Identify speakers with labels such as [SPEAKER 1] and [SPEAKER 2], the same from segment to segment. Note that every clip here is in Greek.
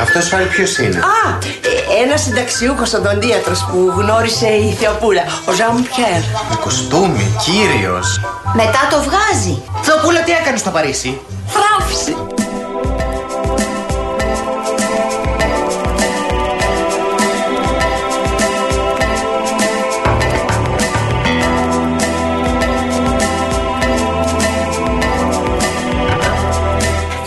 [SPEAKER 1] Αυτός πάλι ποιος είναι;
[SPEAKER 2] Α, ένα συνταξιούχος οδοντίατρο που γνώρισε η Θεοπούλα, ο Ζαν Πιέρ.
[SPEAKER 1] Με κοστούμι, κύριος.
[SPEAKER 3] Μετά το βγάζει.
[SPEAKER 1] Θεοπούλα, τι έκανε στο Παρίσι;
[SPEAKER 2] Θράψη.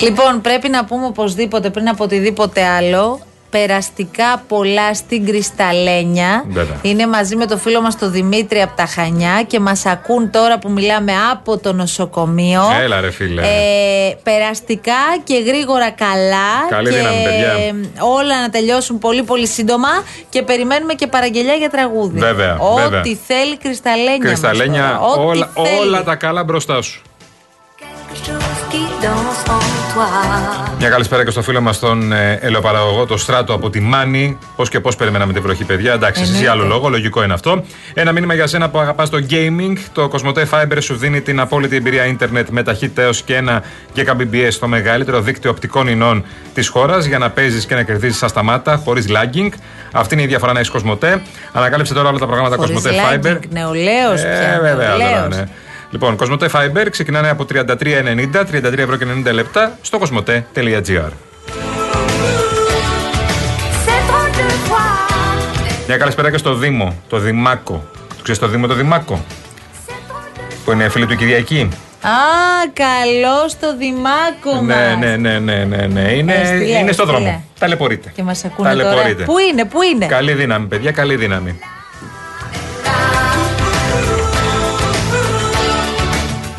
[SPEAKER 4] Λοιπόν, πρέπει να πούμε οπωσδήποτε πριν από οτιδήποτε άλλο. Περαστικά πολλά στην Κρυσταλένια.
[SPEAKER 5] Βέβαια.
[SPEAKER 4] Είναι μαζί με το φίλο μας τον Δημήτρη από τα Χανιά και μας ακούν τώρα που μιλάμε από το νοσοκομείο.
[SPEAKER 5] Έλα, ρε, φίλε.
[SPEAKER 4] Ε, περαστικά και γρήγορα καλά.
[SPEAKER 5] Καλή
[SPEAKER 4] και
[SPEAKER 5] δύναμη, παιδιά.
[SPEAKER 4] όλα να τελειώσουν πολύ πολύ σύντομα και περιμένουμε και παραγγελιά για τραγούδι.
[SPEAKER 5] Βέβαια,
[SPEAKER 4] Ό,τι
[SPEAKER 5] βέβαια.
[SPEAKER 4] θέλει Κρυσταλένια. μας
[SPEAKER 5] Κρυσταλένια,
[SPEAKER 4] τώρα. Ό,τι
[SPEAKER 5] όλα,
[SPEAKER 4] θέλει.
[SPEAKER 5] όλα τα καλά μπροστά σου. Μια καλησπέρα και στο φίλο μας τον ε, ελαιοπαραγωγό, το Στράτο από τη Μάνη. Πώς και πώς περιμέναμε την βροχή, παιδιά. Εντάξει, εσύ
[SPEAKER 4] Εννοείται.
[SPEAKER 5] άλλο λόγο, λογικό είναι αυτό. Ένα μήνυμα για σένα που αγαπάς το gaming. Το Cosmote Fiber σου δίνει την απόλυτη εμπειρία ίντερνετ με ταχύτητας έω και ένα GBps στο μεγαλύτερο δίκτυο οπτικών ινών της χώρας για να παίζεις και να κερδίζεις ασταμάτα χωρίς lagging. Αυτή είναι η διαφορά να έχεις Cosmote. Ανακάλυψε τώρα όλα τα προγράμματα
[SPEAKER 4] Χωρίς
[SPEAKER 5] Cosmote Fiber.
[SPEAKER 4] lagging, νεολαίος
[SPEAKER 5] Ε,
[SPEAKER 4] πια,
[SPEAKER 5] βέβαια,
[SPEAKER 4] νεολαίος.
[SPEAKER 5] τώρα, ναι. Λοιπόν, Cosmote Fiber ξεκινάνε από 33,90, 33 ευρώ και 90 λεπτά στο cosmote.gr. Μια καλησπέρα και στο Δήμο, το Δημάκο. Το ξέρεις το Δήμο το Δημάκο, που είναι φίλη του Κυριακή.
[SPEAKER 4] Α, καλό στο Δημάκο
[SPEAKER 5] Ναι,
[SPEAKER 4] μας.
[SPEAKER 5] ναι, ναι, ναι, ναι, ναι. Είναι,
[SPEAKER 4] Ε, στείλε,
[SPEAKER 5] είναι στο
[SPEAKER 4] στείλε.
[SPEAKER 5] δρόμο. Ταλαιπωρείτε.
[SPEAKER 4] Και μας ακούνε τώρα.
[SPEAKER 5] Ταλαιπωρείτε.
[SPEAKER 4] Πού είναι, πού είναι;
[SPEAKER 5] Καλή δύναμη, παιδιά, καλή δύναμη.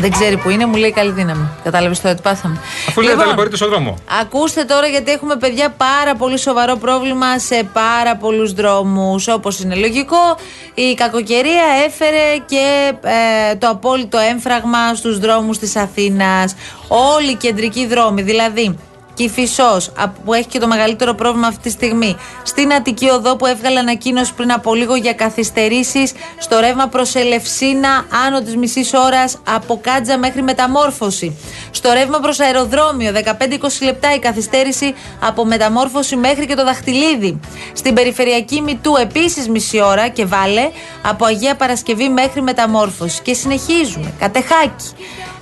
[SPEAKER 4] Δεν ξέρει που είναι, μου λέει καλή δύναμη. Κατάλαβες τώρα τι πάθαμε.
[SPEAKER 5] Αφού λέει
[SPEAKER 4] Λοιπόν,
[SPEAKER 5] ταλαιπωρείτε στο δρόμο.
[SPEAKER 4] Ακούστε τώρα γιατί έχουμε παιδιά πάρα πολύ σοβαρό πρόβλημα σε πάρα πολλούς δρόμους όπως είναι λογικό η κακοκαιρία έφερε και ε, το απόλυτο έμφραγμα στους δρόμους της Αθήνας όλοι οι κεντρικοί δρόμοι δηλαδή Κηφισός, α- που έχει και το μεγαλύτερο πρόβλημα αυτή τη στιγμή. Στην Αττική Οδό που έβγαλε ανακοίνωση πριν από λίγο για καθυστερήσεις στο ρεύμα προς Ελευσίνα άνω της μισής ώρας από Κάτζα μέχρι Μεταμόρφωση. Στο ρεύμα προς αεροδρόμιο 15-20 λεπτά η καθυστέρηση από Μεταμόρφωση μέχρι και το Δαχτυλίδι. Στην περιφερειακή Μητού επίσης μισή ώρα και βάλε από Αγία Παρασκευή μέχρι Μεταμόρφωση. Και συνεχίζουμε. Κατεχάκι.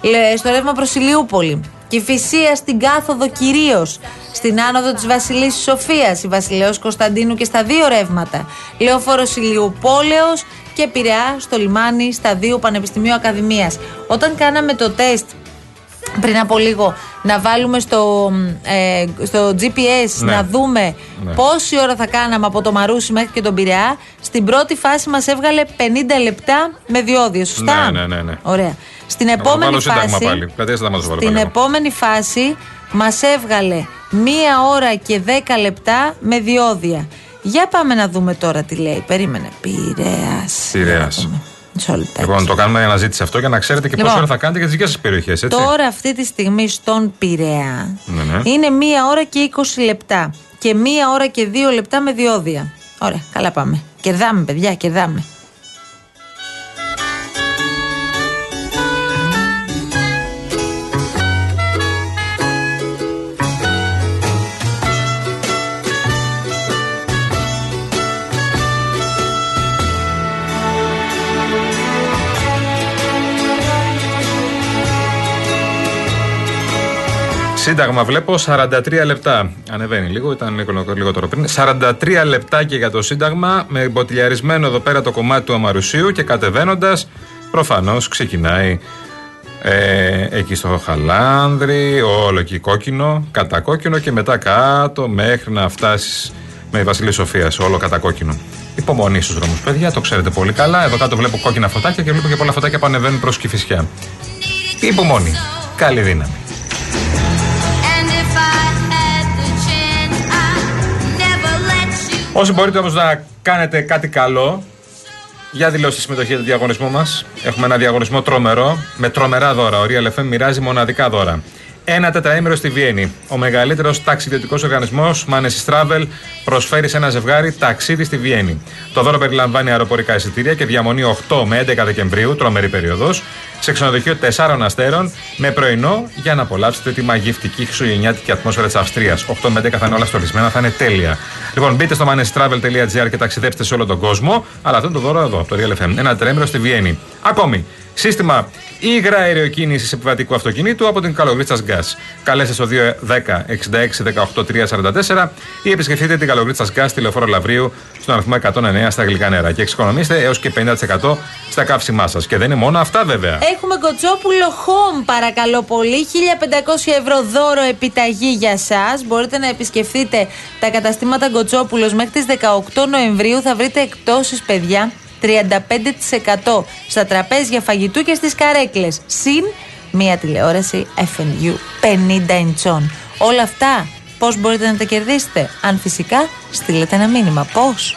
[SPEAKER 4] Λε- Στο ρεύμα προς Ηλιούπολη. Κυφυσία στην κάθοδο κυρίως. Στην άνοδο της Βασιλής Σοφίας, η Βασιλέως Κωνσταντίνου και στα δύο ρεύματα. Λεωφόρος Ηλιουπόλεω και Πειραιά στο λιμάνι στα δύο Πανεπιστημίου Ακαδημίας. Όταν κάναμε το τεστ πριν από λίγο να βάλουμε στο, ε, στο GPS
[SPEAKER 5] Ναι.
[SPEAKER 4] να δούμε
[SPEAKER 5] Ναι.
[SPEAKER 4] πόση ώρα θα κάναμε από το Μαρούσι μέχρι και τον Πειραιά. Στην πρώτη φάση μας έβγαλε 50 λεπτά με διόδια. Σωστά;
[SPEAKER 5] Ναι, ναι, ναι, ναι.
[SPEAKER 4] Ωραία. Στην
[SPEAKER 5] Να
[SPEAKER 4] επόμενη
[SPEAKER 5] βάλω σύνταγμα
[SPEAKER 4] φάση.
[SPEAKER 5] πάλι. Κρατήστε σύνταγμα, σας
[SPEAKER 4] Στην
[SPEAKER 5] παρακαλώ.
[SPEAKER 4] επόμενη φάση μας έβγαλε μία ώρα και 10 λεπτά με διόδια. Για πάμε να δούμε τώρα τι λέει. Περίμενε. Πειραιάς.
[SPEAKER 5] Πειραιάς.
[SPEAKER 4] Για να δούμε. Μισό λεπτάκι.
[SPEAKER 5] Λοιπόν, το κάνουμε αναζήτηση αυτό για να ξέρετε και
[SPEAKER 4] Λοιπόν.
[SPEAKER 5] πόση ώρα θα κάνετε για τις δικές σας περιοχές, έτσι.
[SPEAKER 4] Τώρα αυτή τη στιγμή στον Πειραιά
[SPEAKER 5] Ναι, ναι.
[SPEAKER 4] είναι μία ώρα και 20 λεπτά και μία ώρα και 2 λεπτά με διόδια. Ωραία, καλά πάμε. Κερδάμε, παιδιά, κερδάμε.
[SPEAKER 5] Σύνταγμα βλέπω 43 λεπτά. Ανεβαίνει λίγο, ήταν λίγο, λιγότερο πριν. 43 λεπτάκια για το Σύνταγμα με μποτιλιαρισμένο εδώ πέρα το κομμάτι του Αμαρουσίου και κατεβαίνοντας προφανώς ξεκινάει ε, εκεί στο Χαλάνδρη, όλο εκεί κόκκινο, κατακόκκινο και μετά κάτω μέχρι να φτάσεις με η Βασιλή Σοφία, όλο κατακόκκινο. Υπομονή στους δρόμους, παιδιά, το ξέρετε πολύ καλά. Εδώ κάτω βλέπω κόκκινα φωτάκια και βλέπω και πολλά φωτάκια που ανεβαίνουν προς Κηφισιά. Υπομονή. Καλή δύναμη. Όσοι μπορείτε όμως να κάνετε κάτι καλό, για δηλώστε συμμετοχή στο διαγωνισμό μας. Έχουμε ένα διαγωνισμό τρομερό, με τρομερά δώρα. Ο Real FM μοιράζει μοναδικά δώρα. Ένα τετραήμερο στη Βιέννη. Ο μεγαλύτερος ταξιδιωτικός οργανισμός Manesis Travel προσφέρει σε ένα ζευγάρι ταξίδι στη Βιέννη. Το δώρο περιλαμβάνει αεροπορικά εισιτήρια και διαμονή 8 με 11 Δεκεμβρίου, τρομερή περίοδος, σε ξενοδοχείο 4 αστέρων με πρωινό για να απολαύσετε τη μαγευτική χριστουγεννιάτικη ατμόσφαιρα της Αυστρίας. 8 με 11 θα είναι όλα στολισμένα, θα είναι τέλεια. Λοιπόν, μπείτε στο manestravel.gr και ταξιδέψτε σε όλο τον κόσμο. Αλλά αυτό είναι το δώρο εδώ, το Real FM. Ένα τρέμερο στη Βιέννη. Ακόμη, σύστημα υγρα αεροκίνηση επιβατικού αυτοκινήτου από την Καλογρίτσα Gas. Καλέστε στο 210 66 18 344 ή επισκεφτείτε την Καλογρίτσα Gas στη λεωφόρο Λαβρίου στον αριθμό 109 στα γλυκά νερά και εξοικονομήστε έως και 50% στα καύσιμά σας. Και δεν είναι μόνο αυτά βέβαια.
[SPEAKER 4] Έχουμε κοτσόπουλο home, παρακαλώ πολύ. 1500 ευρώ δώρο επιταγή για εσά. Μπορείτε να επισκεφτείτε τα καταστήματα Κοτσόπουλος μέχρι τις 18 Νοεμβρίου. Θα βρείτε εκπτώσεις, παιδιά. 35% στα τραπέζια φαγητού και στις καρέκλες. Συν μία τηλεόραση FNU 50 inchών. Όλα αυτά πώς μπορείτε να τα κερδίσετε; Αν φυσικά στείλετε ένα μήνυμα. Πώς;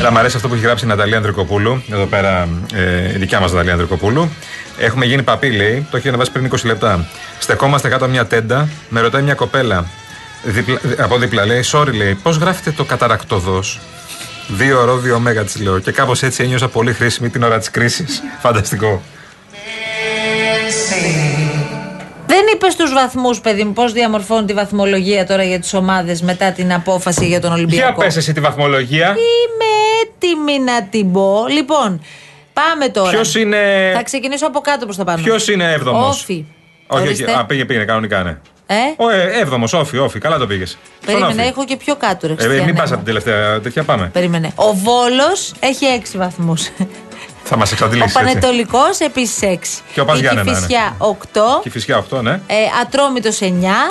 [SPEAKER 5] Έλα, μ' αρέσει αυτό που έχει γράψει η Ναταλία Ανδρικοπούλου. Εδώ πέρα, ε, η δικιά μας Ναταλία Ανδρικοπούλου. Έχουμε γίνει παπί, λέει. Το έχει ανεβάσει πριν 20 λεπτά. Στεκόμαστε κάτω από μια τέντα. Με ρωτάει μια κοπέλα. Δίπλα, από δίπλα λέει: Sorry, λέει, πώς γράφετε το καταρακτοδός; Δύο ώρο, δύο μέγα της λέω. Και κάπως έτσι ένιωσα πολύ χρήσιμη την ώρα της κρίσης. Φανταστικό.
[SPEAKER 4] Δεν είπε στους βαθμούς, παιδί μου, πώς διαμορφώνει τη βαθμολογία τώρα για τις ομάδες μετά την απόφαση για τον
[SPEAKER 5] Για
[SPEAKER 4] Ολυμπιακό.
[SPEAKER 5] πες εσύ τη βαθμολογία.
[SPEAKER 4] Είμαι έτοιμη να την πω. Λοιπόν, πάμε τώρα.
[SPEAKER 5] Ποιος είναι.
[SPEAKER 4] Θα ξεκινήσω από κάτω προς τα πάνω.
[SPEAKER 5] Ποιος είναι έβδομος;
[SPEAKER 4] Όφι.
[SPEAKER 5] Όχι, όχι.
[SPEAKER 4] Ορίστε.
[SPEAKER 5] Α, πήγε, πήγε κανονικά, ναι.
[SPEAKER 4] Ε,
[SPEAKER 5] Ο ε, έβδομος, όφι, όφι. Καλά το πήγες.
[SPEAKER 4] περίμενε, έχω και πιο κάτω, ρε
[SPEAKER 5] Ε,
[SPEAKER 4] Χριστιανέ
[SPEAKER 5] μην πας
[SPEAKER 4] μου.
[SPEAKER 5] από την τελευταία τέτοια, πάμε.
[SPEAKER 4] Περίμενε. Ο Βόλος έχει 6 βαθμούς.
[SPEAKER 5] Θα μας
[SPEAKER 4] Ο
[SPEAKER 5] εξαντλήσει. έτσι.
[SPEAKER 4] Πανετολικός επίσης 6.
[SPEAKER 5] Και ο Πας
[SPEAKER 4] Η
[SPEAKER 5] Γιάννενα, ναι.
[SPEAKER 4] Κηφισιά 8.
[SPEAKER 5] Και η φυσικά 8, ναι.
[SPEAKER 4] Ε, Ατρόμητος 9,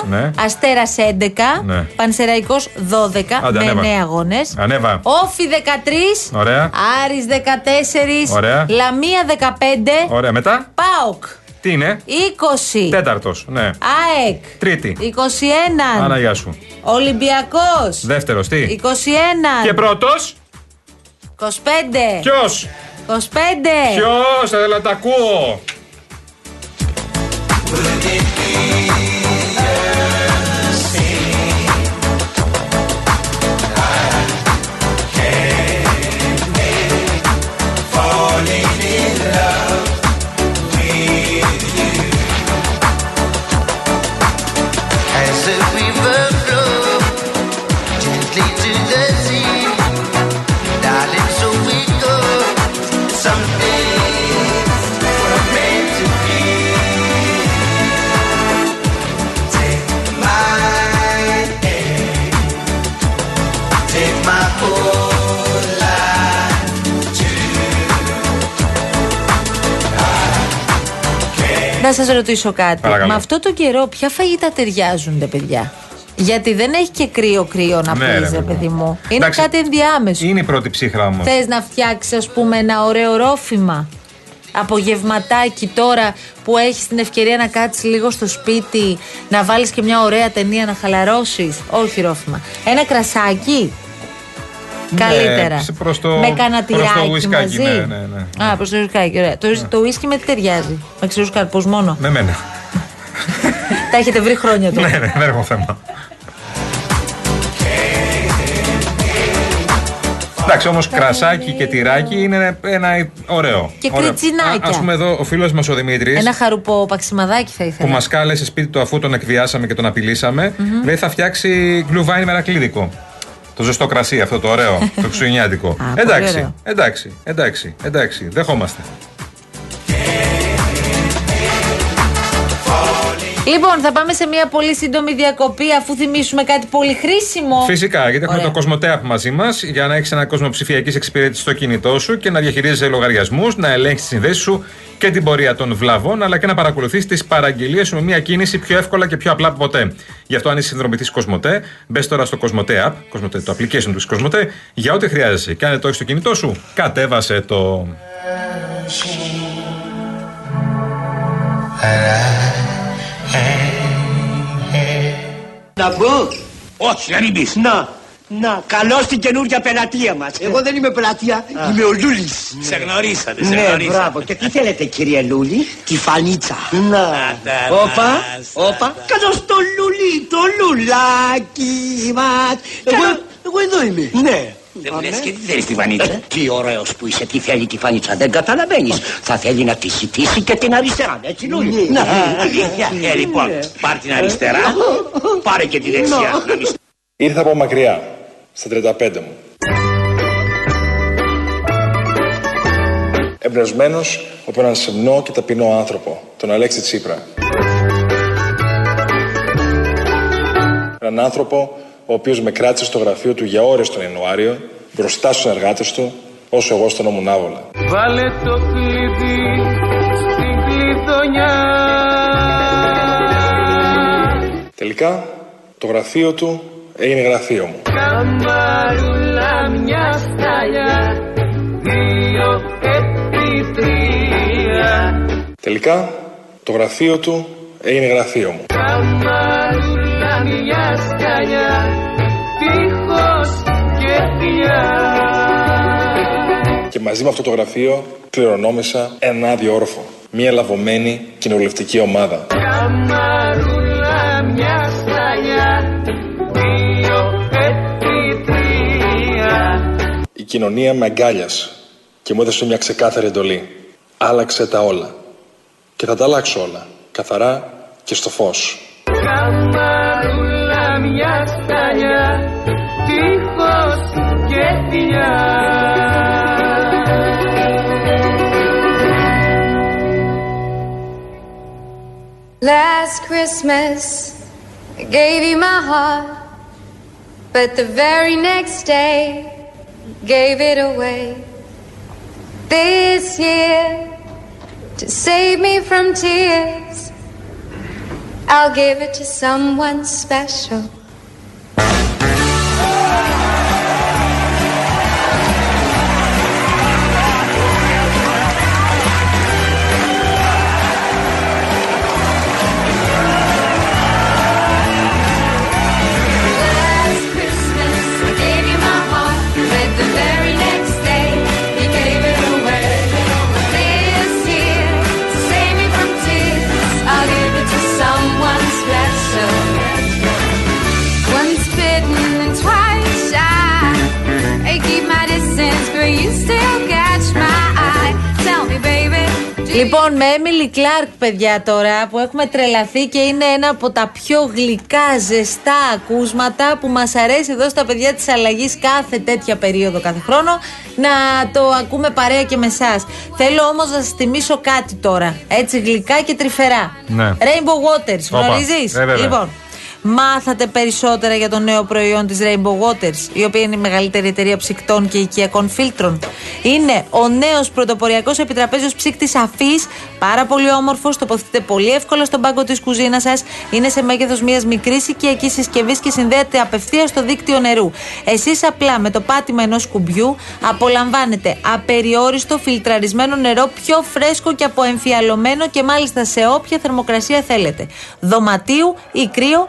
[SPEAKER 5] Ναι.
[SPEAKER 4] Αστέρας 11,
[SPEAKER 5] Ναι.
[SPEAKER 4] Πανσεραϊκός 12
[SPEAKER 5] Άντε,
[SPEAKER 4] με
[SPEAKER 5] ανέβα.
[SPEAKER 4] 9 αγώνες.
[SPEAKER 5] Ανέβα.
[SPEAKER 4] Όφι 13,
[SPEAKER 5] Ωραία.
[SPEAKER 4] Άρης 14,
[SPEAKER 5] Ωραία.
[SPEAKER 4] Λαμία 15,
[SPEAKER 5] Ωραία, μετά.
[SPEAKER 4] ΠΑΟΚ
[SPEAKER 5] Τι είναι;
[SPEAKER 4] 20,
[SPEAKER 5] Τέταρτος, ναι.
[SPEAKER 4] ΑΕΚ
[SPEAKER 5] Τρίτη.
[SPEAKER 4] 21,
[SPEAKER 5] Άνα, γεια σου.
[SPEAKER 4] Ολυμπιακός
[SPEAKER 5] Δεύτερος, τι;
[SPEAKER 4] 21,
[SPEAKER 5] Και πρώτος;
[SPEAKER 4] 25,
[SPEAKER 5] Ποιος;
[SPEAKER 4] 25,
[SPEAKER 5] Ποιος, θα να τα ακούω.
[SPEAKER 4] Να σας ρωτήσω κάτι.
[SPEAKER 5] Παρακαλώ.
[SPEAKER 4] Με αυτό το καιρό, ποια φαγητά ταιριάζουν, τα παιδιά; Γιατί δεν έχει και κρύο-κρύο να
[SPEAKER 5] Ναι,
[SPEAKER 4] πεις,
[SPEAKER 5] ρε,
[SPEAKER 4] ρε
[SPEAKER 5] παιδί
[SPEAKER 4] παιδί
[SPEAKER 5] μου.
[SPEAKER 4] μου. Είναι
[SPEAKER 5] Εντάξει,
[SPEAKER 4] κάτι ενδιάμεσο.
[SPEAKER 5] Είναι η πρώτη ψύχρα όμως.
[SPEAKER 4] Θες να φτιάξεις, ας πούμε, ένα ωραίο ρόφημα. Απογευματάκι τώρα που έχεις την ευκαιρία να κάτσεις λίγο στο σπίτι, να βάλεις και μια ωραία ταινία να χαλαρώσεις; Όχι ρόφημα. Ένα κρασάκι; Καλύτερα.
[SPEAKER 5] σε- προς το-
[SPEAKER 4] με
[SPEAKER 5] προς το
[SPEAKER 4] κανατηράκι
[SPEAKER 5] ουισκάκι,
[SPEAKER 4] μαζί.
[SPEAKER 5] ναι, ναι, ναι.
[SPEAKER 4] Α, προς το ουισκάκι, ωραία. Το, το ουίσκι με τι ταιριάζει; Με ξηρού καρπούς μόνο;
[SPEAKER 5] Με μένα.
[SPEAKER 4] Τα έχετε βρει χρόνια τώρα.
[SPEAKER 5] ναι, ναι, δεν έχω θέμα. Εντάξει, όμως κρασάκι και τυράκι είναι ένα ωραίο.
[SPEAKER 4] Και
[SPEAKER 5] Ωραίο.
[SPEAKER 4] κριτσινάκια.
[SPEAKER 5] Α πούμε εδώ ο φίλος μας ο Δημήτρης.
[SPEAKER 4] Ένα χαρουπό παξιμαδάκι θα
[SPEAKER 5] που
[SPEAKER 4] ήθελα.
[SPEAKER 5] μας κάλεσε σπίτι του αφού τον εκβιάσαμε και τον απειλήσαμε, λέει θα φτιάξει γκλουβάιν μερακλίδικο. Το ζεστό κρασί, αυτό το ωραίο, το χριστουγεννιάτικο.
[SPEAKER 4] πολύ
[SPEAKER 5] εντάξει,
[SPEAKER 4] ωραίο.
[SPEAKER 5] εντάξει, εντάξει, εντάξει, δεχόμαστε.
[SPEAKER 4] Λοιπόν, θα πάμε σε μια πολύ σύντομη διακοπή αφού θυμίσουμε κάτι πολύ χρήσιμο.
[SPEAKER 5] Φυσικά, γιατί έχουμε
[SPEAKER 4] Ωραία.
[SPEAKER 5] το Κοσμοτέ App μαζί μας για να έχεις ένα κόσμο ψηφιακής εξυπηρέτησης στο κινητό σου και να διαχειρίζεσαι λογαριασμούς, να ελέγχεις τις συνδέσεις σου και την πορεία των βλαβών, αλλά και να παρακολουθείς τις παραγγελίες σου με μια κίνηση πιο εύκολα και πιο απλά από ποτέ. Γι' αυτό, αν είσαι συνδρομητής Κοσμοτέ, μπες τώρα στο Κοσμοτέ App, Κοσμοτέ, το application του Κοσμοτέ, για ό,τι χρειάζεσαι. Και αν δεν το έχεις στο κινητό σου, κατέβασε το.
[SPEAKER 6] Να πω.
[SPEAKER 7] Όχι, να μην πεις.
[SPEAKER 6] Να. Να. Καλώ στην καινούργια πελατεία μας. Εγώ δεν είμαι πελατεία, είμαι ο Λούλης.
[SPEAKER 7] Σε γνωρίσατε, σε
[SPEAKER 6] Ναι,
[SPEAKER 7] γνωρίσατε.
[SPEAKER 6] μπράβο. Και τι θέλετε, κύριε Λούλη, τη φανίτσα. Να.
[SPEAKER 7] τα
[SPEAKER 6] Όπα,
[SPEAKER 7] μας.
[SPEAKER 6] όπα. Καλώς το Λούλη, το λουλάκι μας. Εγώ, εγώ εδώ είμαι. Ναι.
[SPEAKER 7] Δεν μου λες και τι θέλεις τη βανίτσα.
[SPEAKER 6] Ε, Τι ωραίος που είσαι, τι θέλει τη φανίτσα, δεν καταλαβαίνεις. Θα θέλει να τη σητήσει και την αριστερά, έτσι Λούλη.
[SPEAKER 7] Ναι. Αλήθεια. Ε, λοιπόν, πάρ την αριστερά, πάρε και τη δεξιά. Να μην
[SPEAKER 8] Ήρθα από μακριά, στα 35 μου. Εμπνευσμένος από έναν σεμνό και ταπεινό άνθρωπο, τον Αλέξη Τσίπρα. Έναν άνθρωπο ο οποίος με κράτησε στο γραφείο του για ώρες τον Ιανουάριο, μπροστά στους συνεργάτες του, όσο εγώ στον ήμουν άβολα.
[SPEAKER 9] Βάλε το κλειδί στην κλειδονιά
[SPEAKER 8] Τελικά, το γραφείο του έγινε γραφείο μου.
[SPEAKER 9] Καμπαρούλα μια σταλιά Δύο επί τρία
[SPEAKER 8] Τελικά, το γραφείο του έγινε γραφείο μου.
[SPEAKER 9] Καμπαρούλα Και
[SPEAKER 8] μαζί με αυτό το γραφείο κληρονόμησα ένα άδειο όρφο. Μια λαβωμένη κοινοβουλευτική ομάδα.
[SPEAKER 9] Καμαρούλα μια σταλιά Δύο επί τρία
[SPEAKER 8] Η κοινωνία με αγκάλιασε και μου έδωσε μια ξεκάθαρη εντολή. Άλλαξε τα όλα. Και θα τα αλλάξω όλα. Καθαρά και στο φως.
[SPEAKER 9] Καμαρούλα μια σταλιά Τείχος και θηλιά
[SPEAKER 10] Last Christmas, I gave you my heart, but the very next day, gave it away. This year, to save me from tears, I'll give it to someone special.
[SPEAKER 4] Λοιπόν, με Emily Clark, παιδιά, τώρα που έχουμε τρελαθεί και είναι ένα από τα πιο γλυκά, ζεστά ακούσματα που μας αρέσει εδώ στα παιδιά της αλλαγής κάθε τέτοια περίοδο, κάθε χρόνο, να το ακούμε παρέα και με εσάς. Θέλω όμως να σας θυμίσω κάτι τώρα. Έτσι, γλυκά και τρυφερά.
[SPEAKER 5] Ναι.
[SPEAKER 4] Rainbow Waters,
[SPEAKER 5] Όπα.
[SPEAKER 4] γνωρίζεις;
[SPEAKER 5] Ε, βέβαια.
[SPEAKER 4] λοιπόν, μάθατε περισσότερα για το νέο προϊόν της Rainbow Waters, η οποία είναι η μεγαλύτερη εταιρεία ψυκτών και οικιακών φίλτρων. Είναι ο νέος πρωτοποριακός επιτραπέζιος ψύκτης αφής, πάρα πολύ όμορφος, τοποθετείται πολύ εύκολα στον πάγκο της κουζίνας σας, είναι σε μέγεθος μιας μικρής οικιακής συσκευής και συνδέεται απευθείας στο δίκτυο νερού. Εσείς απλά με το πάτημα ενός κουμπιού απολαμβάνετε απεριόριστο φιλτραρισμένο νερό πιο φρέσκο και αποεμφιαλωμένο και μάλιστα σε όποια θερμοκρασία θέλετε. Δωματίου ή κρύο,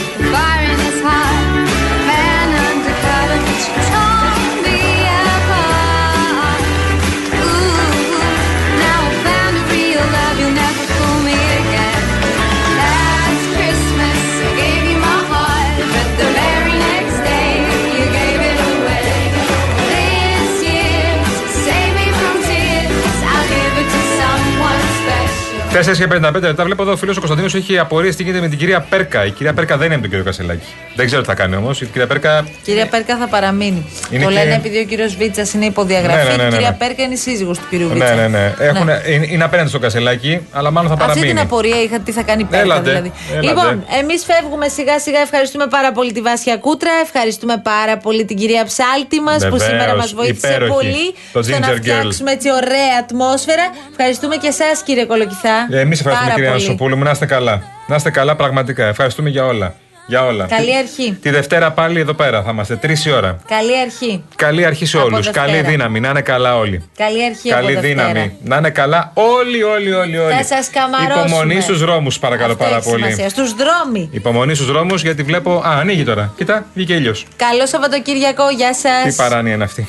[SPEAKER 5] 4 και 55 λεπτά βλέπω εδώ ο φίλος ο Κωνσταντίνος έχει απορίες τι γίνεται με την κυρία Πέρκα. Η κυρία Πέρκα δεν είναι με τον κύριο Κασελάκη. Δεν ξέρω τι θα κάνει όμως. Η κυρία Πέρκα.
[SPEAKER 4] Κυρία Πέρκα θα παραμείνει.
[SPEAKER 5] Είναι
[SPEAKER 4] το
[SPEAKER 5] και-
[SPEAKER 4] λένε επειδή ο κύριος Βίτσας είναι υποδιαγραφή.
[SPEAKER 5] Ναι, ναι, ναι,
[SPEAKER 4] Η
[SPEAKER 5] ναι,
[SPEAKER 4] κυρία
[SPEAKER 5] ναι.
[SPEAKER 4] Πέρκα είναι η σύζυγος του κύριου
[SPEAKER 5] Ναι,
[SPEAKER 4] Βίτσα.
[SPEAKER 5] ναι, ναι. Έχουν, είναι, είναι απέναντι στο Κασελάκη, αλλά μάλλον θα
[SPEAKER 4] Αυτή
[SPEAKER 5] παραμείνει.
[SPEAKER 4] την απορία είχα τι θα κάνει η Πέρκα
[SPEAKER 5] Έλατε,
[SPEAKER 4] δηλαδή.
[SPEAKER 5] έλατε.
[SPEAKER 4] Λοιπόν, εμείς φεύγουμε σιγά σιγά. Ευχαριστούμε πάρα πολύ τη Βάσια Κούτρα. Ευχαριστούμε πάρα πολύ την κυρία Ψάλτη μας που
[SPEAKER 5] Βεβαίως,
[SPEAKER 4] σήμερα μας βοήθησε
[SPEAKER 5] υπέροχη.
[SPEAKER 4] πολύ
[SPEAKER 5] Το
[SPEAKER 4] στο να
[SPEAKER 5] Ginger Girl.
[SPEAKER 4] φτιάξουμε έτσι ωραία ατμόσφαιρα. Ευχαριστούμε και εσάς κύριε Κολοκυθά.
[SPEAKER 5] Εμείς ευχαριστούμε
[SPEAKER 4] Πάρα
[SPEAKER 5] κυρία
[SPEAKER 4] πολύ.
[SPEAKER 5] Νασοπούλου μου, να είστε καλά. Να είστε καλά, πραγματικά. Ευχαριστούμε για όλα. Για όλα.
[SPEAKER 4] Καλή αρχή.
[SPEAKER 5] Τη Δευτέρα πάλι εδώ πέρα θα είμαστε, τρεις η ώρα.
[SPEAKER 4] Καλή αρχή.
[SPEAKER 5] Καλή αρχή σε
[SPEAKER 4] Από
[SPEAKER 5] όλους.
[SPEAKER 4] Δευτέρα.
[SPEAKER 5] Καλή δύναμη, να είναι καλά όλοι.
[SPEAKER 4] Καλή αρχή
[SPEAKER 5] Καλή
[SPEAKER 4] από Δευτέρα.
[SPEAKER 5] δύναμη. Να είναι καλά όλοι, όλοι, όλοι. όλοι.
[SPEAKER 4] Θα σας καμαρώσουμε.
[SPEAKER 5] Υπομονή στους δρόμους, παρακαλώ
[SPEAKER 4] Αυτό
[SPEAKER 5] πάρα
[SPEAKER 4] έχει
[SPEAKER 5] πολύ.
[SPEAKER 4] σημασία. Στους δρόμοι.
[SPEAKER 5] Υπομονή στους δρόμους, γιατί βλέπω. Α, ανοίγει τώρα. Κοίτα, βγήκε ήλιος.
[SPEAKER 4] Καλό Σαββατοκύριακο. Γεια σας.
[SPEAKER 5] Τι παράνοια είναι αυτή.